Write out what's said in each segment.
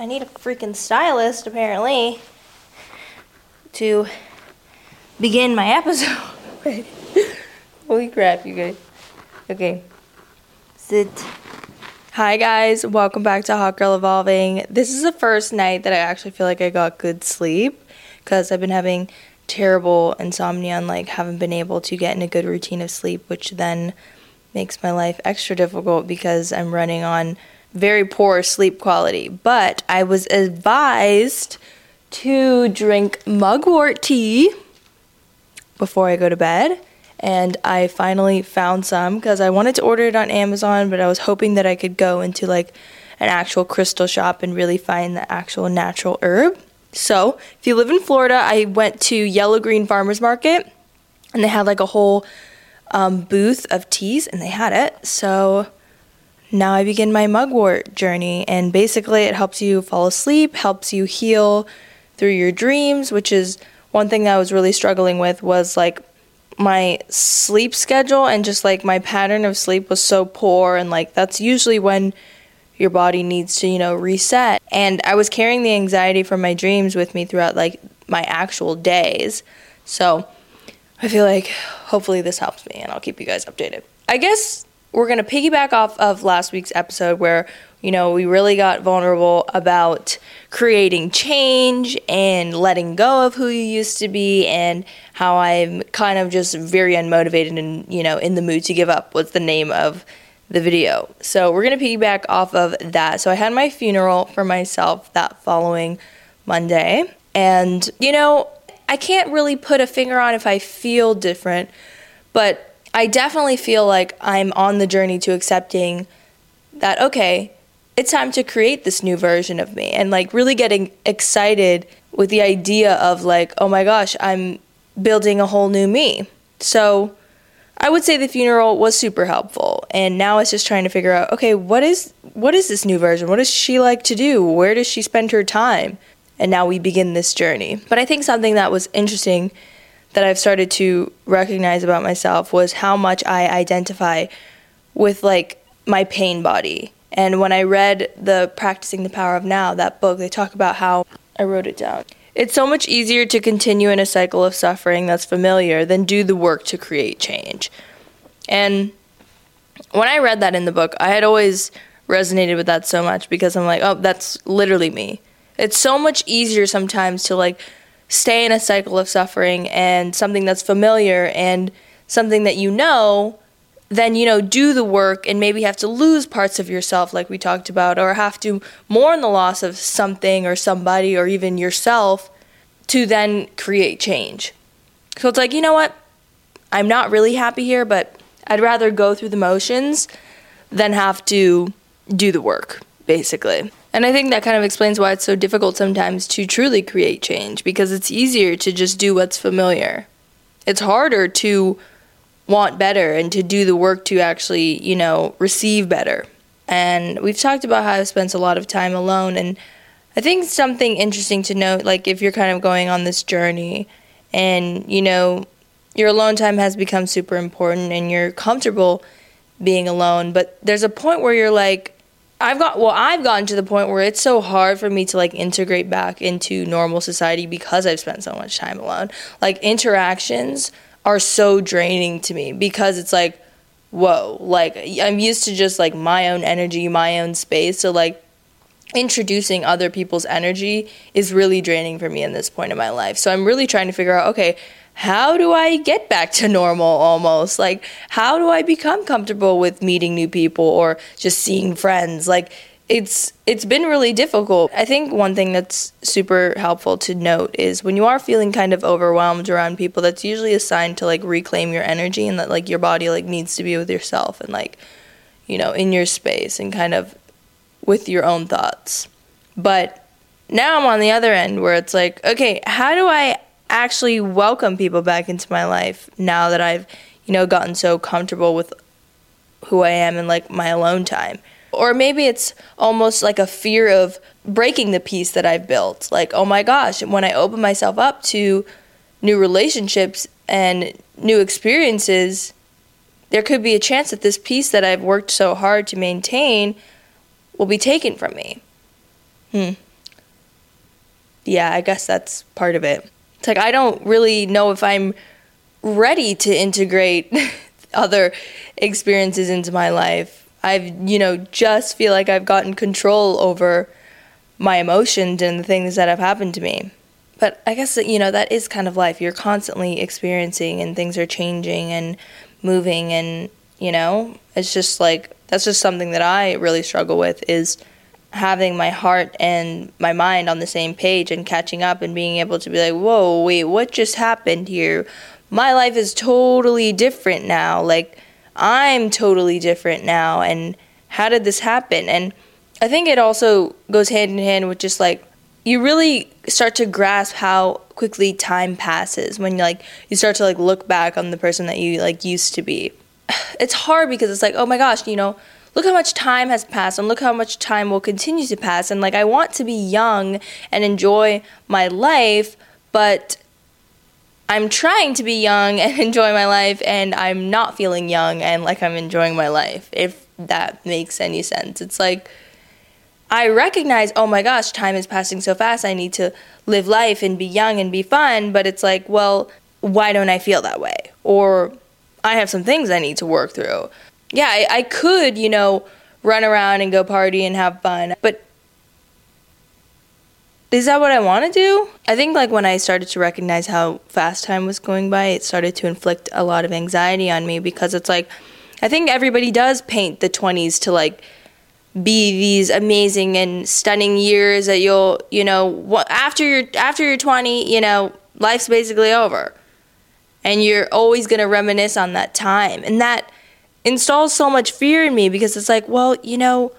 I need a freaking stylist apparently to begin my episode. Holy crap, you guys. Okay. Sit. Hi guys, welcome back to Hot Girl Evolving. This is the first night that I actually feel like I got good sleep because I've been having terrible insomnia and like haven't been able to get in a good routine of sleep, which then makes my life extra difficult because I'm running on very poor sleep quality. But I was advised to drink mugwort tea before I go to bed. And I finally found some because I wanted to order it on Amazon, but I was hoping that I could go into like an actual crystal shop and really find the actual natural herb. So, if you live in Florida, I went to Yellow Green Farmers Market and they had like a whole um, booth of teas and they had it. So, now I begin my mugwort journey. And basically, it helps you fall asleep, helps you heal through your dreams, which is one thing that I was really struggling with was like my sleep schedule and just like my pattern of sleep was so poor and like that's usually when your body needs to, you know, reset. And I was carrying the anxiety from my dreams with me throughout like my actual days. So I feel like hopefully this helps me and I'll keep you guys updated. I guess we're going to piggyback off of last week's episode where, you know, we really got vulnerable about creating change and letting go of who you used to be and how I'm kind of just very unmotivated and, you know, in the mood to give up was the name of the video. So we're going to piggyback off of that. So I had my funeral for myself that following Monday. And, you know, I can't really put a finger on if I feel different, but I definitely feel like I'm on the journey to accepting that, okay, it's time to create this new version of me and like really getting excited with the idea of like, oh my gosh, I'm building a whole new me. So I would say the funeral was super helpful. And now it's just trying to figure out, okay, what is what is this new version? What does she like to do? Where does she spend her time? And now we begin this journey. But I think something that was interesting that I've started to recognize about myself was how much I identify with like my pain body. And when I read the Practicing the Power of Now, that book, they talk about how I wrote it down. It's so much easier to continue in a cycle of suffering that's familiar than do the work to create change. And when I read that in the book, I had always resonated with that so much because I'm like, oh, that's literally me. It's so much easier sometimes to like stay in a cycle of suffering and something that's familiar and something that you know then you know do the work and maybe have to lose parts of yourself like we talked about or have to mourn the loss of something or somebody or even yourself to then create change. So it's like you know what? I'm not really happy here but i'd rather go through the motions than have to do the work basically and i think that kind of explains why it's so difficult sometimes to truly create change because it's easier to just do what's familiar it's harder to want better and to do the work to actually, you know, receive better. And we've talked about how I've spent a lot of time alone. And I think something interesting to note, like if you're kind of going on this journey and, you know, your alone time has become super important and you're comfortable being alone, but there's a point where you're like, I've got well, I've gotten to the point where it's so hard for me to like integrate back into normal society because I've spent so much time alone. Like interactions are so draining to me because it's like, whoa, like I'm used to just like my own energy, my own space. So, like, introducing other people's energy is really draining for me in this point in my life. So, I'm really trying to figure out, okay, how do I get back to normal almost? Like, how do I become comfortable with meeting new people or just seeing friends? Like, it's it's been really difficult. I think one thing that's super helpful to note is when you are feeling kind of overwhelmed around people, that's usually a sign to like reclaim your energy and that like your body like needs to be with yourself and like you know, in your space and kind of with your own thoughts. But now I'm on the other end where it's like, okay, how do I actually welcome people back into my life now that I've, you know, gotten so comfortable with who I am and like my alone time? Or maybe it's almost like a fear of breaking the peace that I've built. Like, oh my gosh, when I open myself up to new relationships and new experiences, there could be a chance that this peace that I've worked so hard to maintain will be taken from me. Hmm. yeah, I guess that's part of it. It's like I don't really know if I'm ready to integrate other experiences into my life. I've, you know, just feel like I've gotten control over my emotions and the things that have happened to me. But I guess that, you know, that is kind of life. You're constantly experiencing and things are changing and moving and, you know, it's just like that's just something that I really struggle with is having my heart and my mind on the same page and catching up and being able to be like, whoa, wait, what just happened here? My life is totally different now. Like, I'm totally different now. And how did this happen? And I think it also goes hand in hand with just like, you really start to grasp how quickly time passes when like you start to like look back on the person that you like used to be. It's hard because it's like, oh my gosh, you know, look how much time has passed and look how much time will continue to pass and like I want to be young and enjoy my life, but I'm trying to be young and enjoy my life and I'm not feeling young and like I'm enjoying my life. If that makes any sense. It's like I recognize, oh my gosh, time is passing so fast. I need to live life and be young and be fun, but it's like, well, why don't I feel that way? Or I have some things I need to work through yeah, I, I could, you know, run around and go party and have fun, but is that what I want to do? I think like when I started to recognize how fast time was going by, it started to inflict a lot of anxiety on me because it's like I think everybody does paint the 20s to like be these amazing and stunning years that you'll, you know, after you're after you're 20, you know, life's basically over. And you're always going to reminisce on that time. And that installs so much fear in me because it's like, well, you know,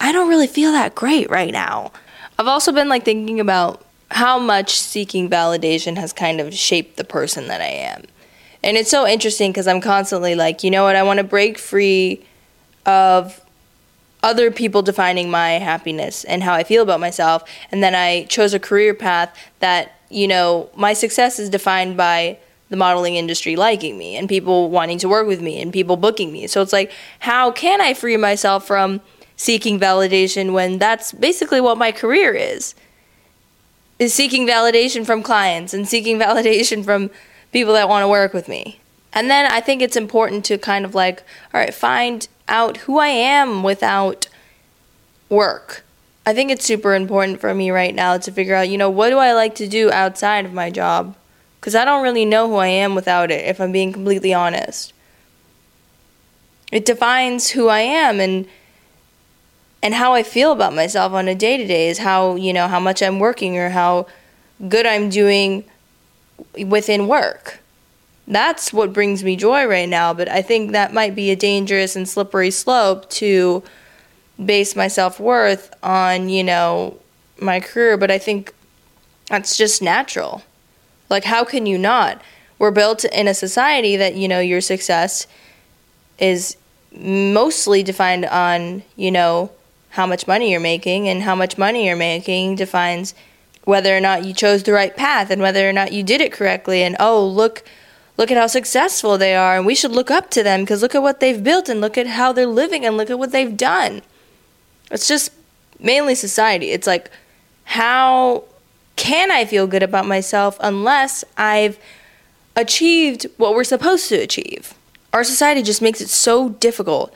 I don't really feel that great right now. I've also been like thinking about how much seeking validation has kind of shaped the person that I am. And it's so interesting because I'm constantly like, you know what, I want to break free of other people defining my happiness and how I feel about myself. And then I chose a career path that, you know, my success is defined by the modeling industry liking me and people wanting to work with me and people booking me. So it's like, how can I free myself from seeking validation when that's basically what my career is? Is seeking validation from clients and seeking validation from people that want to work with me. And then I think it's important to kind of like, all right, find out who I am without work. I think it's super important for me right now to figure out, you know, what do I like to do outside of my job? Because I don't really know who I am without it, if I'm being completely honest. It defines who I am and and how I feel about myself on a day to day is how, you know, how much I'm working or how good I'm doing within work. That's what brings me joy right now, but I think that might be a dangerous and slippery slope to base my self worth on, you know, my career, but I think that's just natural. Like, how can you not? We're built in a society that, you know, your success is mostly defined on, you know, how much money you're making, and how much money you're making defines whether or not you chose the right path and whether or not you did it correctly. And oh, look, look at how successful they are, and we should look up to them because look at what they've built and look at how they're living and look at what they've done. It's just mainly society. It's like how can I feel good about myself unless I've achieved what we're supposed to achieve? Our society just makes it so difficult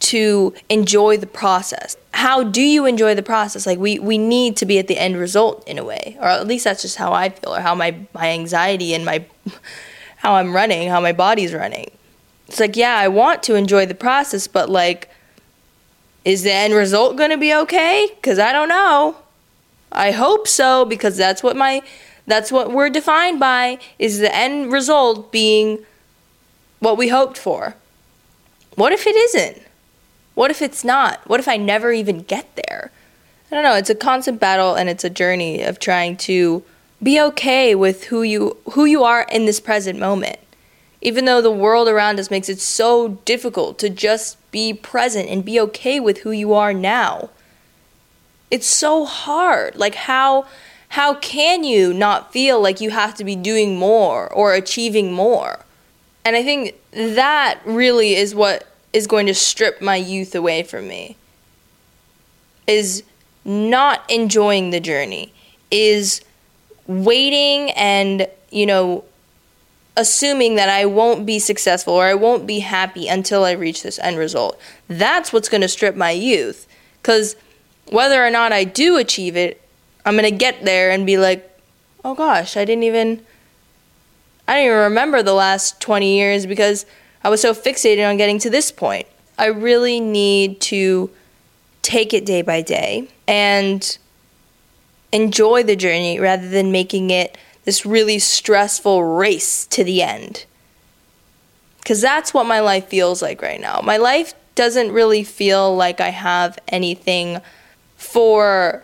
to enjoy the process. How do you enjoy the process? Like we we need to be at the end result in a way, or at least that's just how I feel, or how my my anxiety and my how I'm running, how my body's running. It's like yeah, I want to enjoy the process, but like, is the end result gonna be okay? Cause I don't know. I hope so because that's what my that's what we're defined by is the end result being what we hoped for. What if it isn't? What if it's not? What if I never even get there? I don't know, it's a constant battle and it's a journey of trying to be okay with who you who you are in this present moment. Even though the world around us makes it so difficult to just be present and be okay with who you are now. It's so hard. Like how how can you not feel like you have to be doing more or achieving more? And I think that really is what is going to strip my youth away from me. Is not enjoying the journey, is waiting and, you know, assuming that I won't be successful or I won't be happy until I reach this end result. That's what's going to strip my youth. Because whether or not I do achieve it, I'm going to get there and be like, oh gosh, I didn't even. I don't even remember the last 20 years because I was so fixated on getting to this point. I really need to take it day by day and enjoy the journey rather than making it this really stressful race to the end. Because that's what my life feels like right now. My life doesn't really feel like I have anything for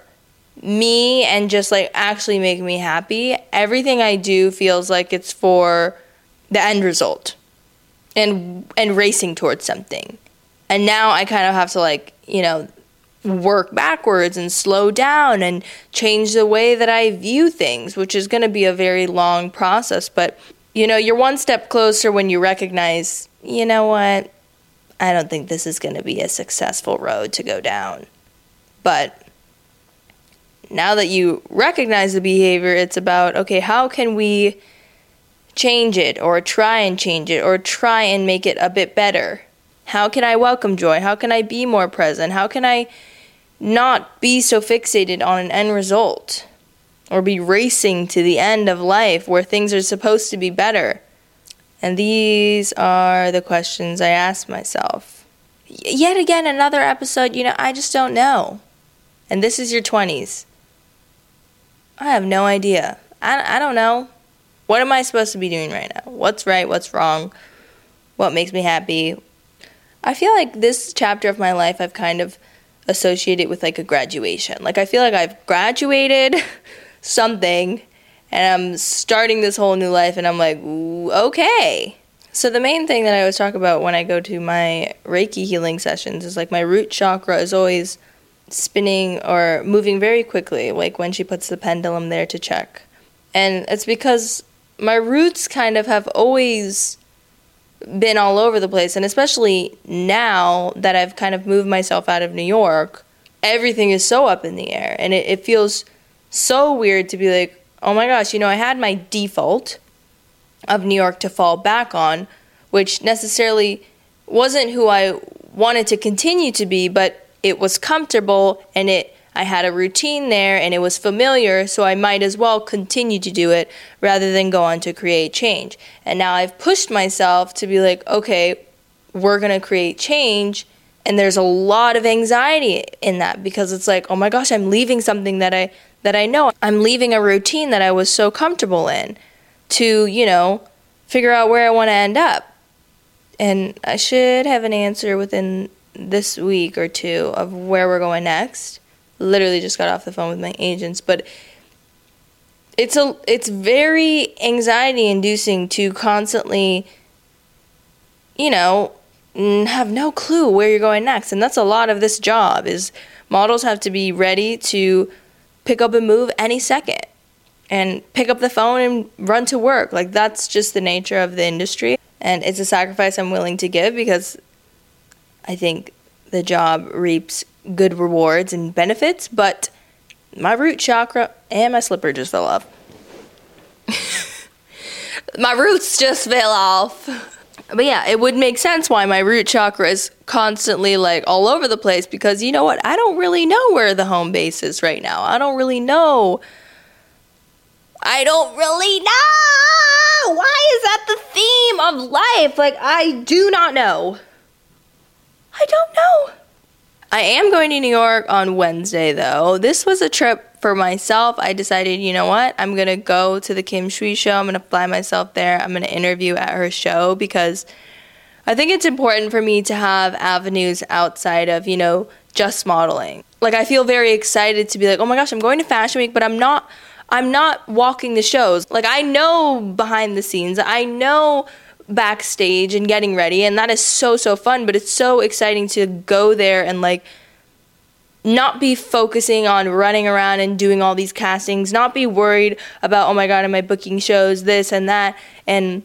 me and just like actually make me happy. Everything I do feels like it's for the end result and and racing towards something. And now I kind of have to like, you know, work backwards and slow down and change the way that I view things, which is going to be a very long process. But, you know, you're one step closer when you recognize, you know what, I don't think this is going to be a successful road to go down. But now that you recognize the behavior, it's about, okay, how can we change it or try and change it or try and make it a bit better? How can I welcome joy? How can I be more present? How can I not be so fixated on an end result or be racing to the end of life where things are supposed to be better? And these are the questions I ask myself. yet again, another episode, you know, I just don't know. And this is your 20s. I have no idea. I, I don't know. What am I supposed to be doing right now? What's right? What's wrong? What makes me happy? I feel like this chapter of my life I've kind of associated with like a graduation. Like I feel like I've graduated something and I'm starting this whole new life and I'm like, okay. So the main thing that I always talk about when I go to my Reiki healing sessions is like my root chakra is always spinning or moving very quickly, like when she puts the pendulum there to check. And it's because my roots kind of have always been all over the place. And especially now that I've kind of moved myself out of New York, everything is so up in the air. And it, it feels so weird to be like, oh my gosh, you know, I had my default of New York to fall back on, which necessarily wasn't who I wanted to continue to be, but it was comfortable and it I had a routine there and it was familiar, so I might as well continue to do it rather than go on to create change. And now I've pushed myself to be like, okay, we're going to create change. And there's a lot of anxiety in that because it's like, oh my gosh, I'm leaving something that I that I know. I'm leaving a routine that I was so comfortable in to, you know, figure out where I want to end up. And I should have an answer within this week or two of where we're going next. Literally just got off the phone with my agents, but it's a it's very anxiety inducing to constantly you know have no clue where you're going next. And that's a lot of this job is models have to be ready to pick up and move any second and pick up the phone and run to work. Like that's just the nature of the industry. And it's a sacrifice I'm willing to give because I think the job reaps good rewards and benefits, but my root chakra and my slipper just fell off. my roots just fell off. But yeah, it would make sense why my root chakra is constantly like all over the place because you know what? I don't really know where the home base is right now. I don't really know. I don't really know. Why is that the theme of life? Like, I do not know. I don't know. I am going to New York on Wednesday, though. This was a trip for myself. I decided, you know what? I'm going to go to the Kim Shui show. I'm going to fly myself there. I'm going to interview at her show because I think it's important for me to have avenues outside of, you know, just modeling. Like, I feel very excited to be like, oh my gosh, I'm going to Fashion Week, but I'm not. I'm not walking the shows. Like I know behind the scenes. I know backstage and getting ready and that is so so fun but it's so exciting to go there and like not be focusing on running around and doing all these castings not be worried about oh my god am i booking shows this and that and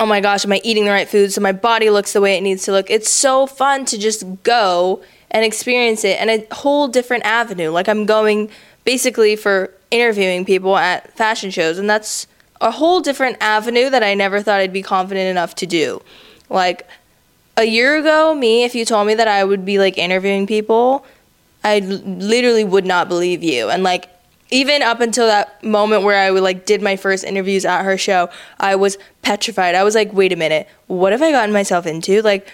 oh my gosh am i eating the right food so my body looks the way it needs to look it's so fun to just go and experience it in a whole different avenue. Like I'm going basically for interviewing people at fashion shows, and that's a whole different avenue that I never thought I'd be confident enough to do. Like a year ago, me, if you told me that I would be like interviewing people, I literally would not believe you. And like even up until that moment where I like did my first interviews at her show, I was petrified. I was like, "Wait a minute. What have I gotten myself into?" Like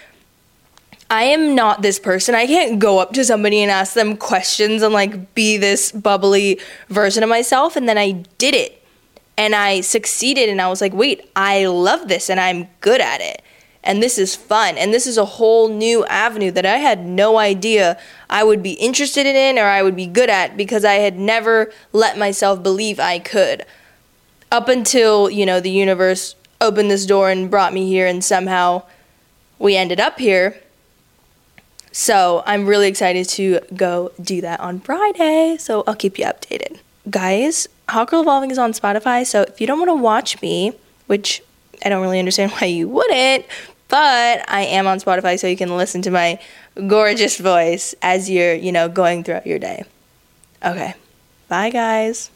I am not this person. I can't go up to somebody and ask them questions and like be this bubbly version of myself and then I did it. And I succeeded and I was like, "Wait, I love this and I'm good at it." and this is fun and this is a whole new avenue that I had no idea I would be interested in or I would be good at because I had never let myself believe I could. Up until, you know, the universe opened this door and brought me here and somehow we ended up here. So, I'm really excited to go do that on Friday. So, I'll keep you updated. Guys, Hot Girl Evolving is on Spotify, so if you don't want to watch me, which I don't really understand why you wouldn't, but I am on Spotify so you can listen to my gorgeous voice as you're, you know, going throughout your day. Okay. Bye, guys.